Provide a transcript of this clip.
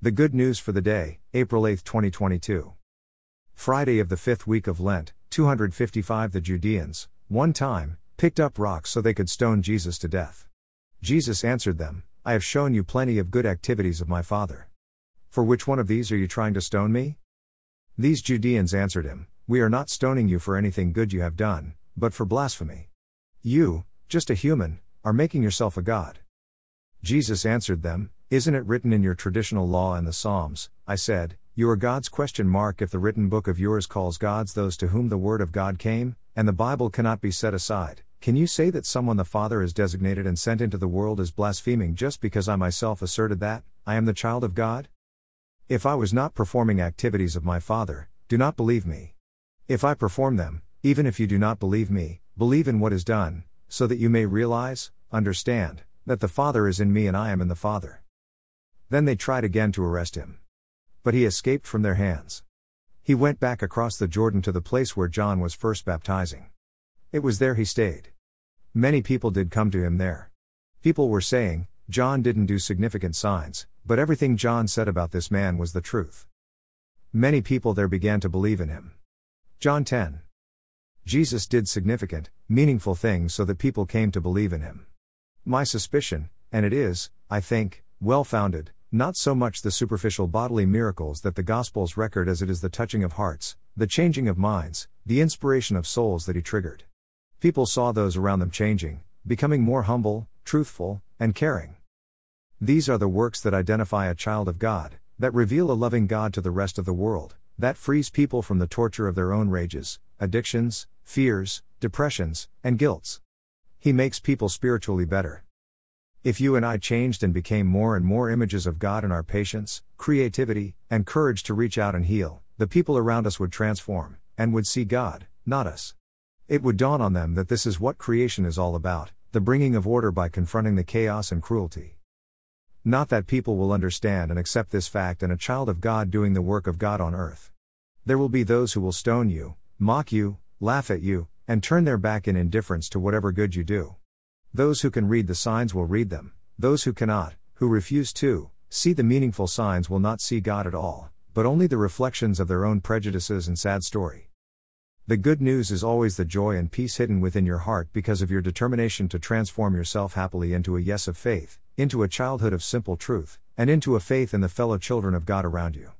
The good news for the day, April 8, 2022. Friday of the fifth week of Lent, 255 The Judeans, one time, picked up rocks so they could stone Jesus to death. Jesus answered them, I have shown you plenty of good activities of my Father. For which one of these are you trying to stone me? These Judeans answered him, We are not stoning you for anything good you have done, but for blasphemy. You, just a human, are making yourself a god. Jesus answered them, Isn't it written in your traditional law and the Psalms, I said, You are God's question mark if the written book of yours calls gods those to whom the word of God came, and the Bible cannot be set aside, can you say that someone the Father has designated and sent into the world is blaspheming just because I myself asserted that, I am the child of God? If I was not performing activities of my Father, do not believe me. If I perform them, even if you do not believe me, believe in what is done, so that you may realize, understand, that the Father is in me and I am in the Father. Then they tried again to arrest him. But he escaped from their hands. He went back across the Jordan to the place where John was first baptizing. It was there he stayed. Many people did come to him there. People were saying, John didn't do significant signs, but everything John said about this man was the truth. Many people there began to believe in him. John 10. Jesus did significant, meaningful things so that people came to believe in him. My suspicion, and it is, I think, well founded, not so much the superficial bodily miracles that the Gospels record as it is the touching of hearts, the changing of minds, the inspiration of souls that he triggered. People saw those around them changing, becoming more humble, truthful, and caring. These are the works that identify a child of God, that reveal a loving God to the rest of the world, that frees people from the torture of their own rages, addictions, fears, depressions, and guilts. He makes people spiritually better. If you and I changed and became more and more images of God in our patience, creativity, and courage to reach out and heal, the people around us would transform, and would see God, not us. It would dawn on them that this is what creation is all about the bringing of order by confronting the chaos and cruelty. Not that people will understand and accept this fact and a child of God doing the work of God on earth. There will be those who will stone you, mock you, laugh at you, and turn their back in indifference to whatever good you do. Those who can read the signs will read them, those who cannot, who refuse to, see the meaningful signs will not see God at all, but only the reflections of their own prejudices and sad story. The good news is always the joy and peace hidden within your heart because of your determination to transform yourself happily into a yes of faith, into a childhood of simple truth, and into a faith in the fellow children of God around you.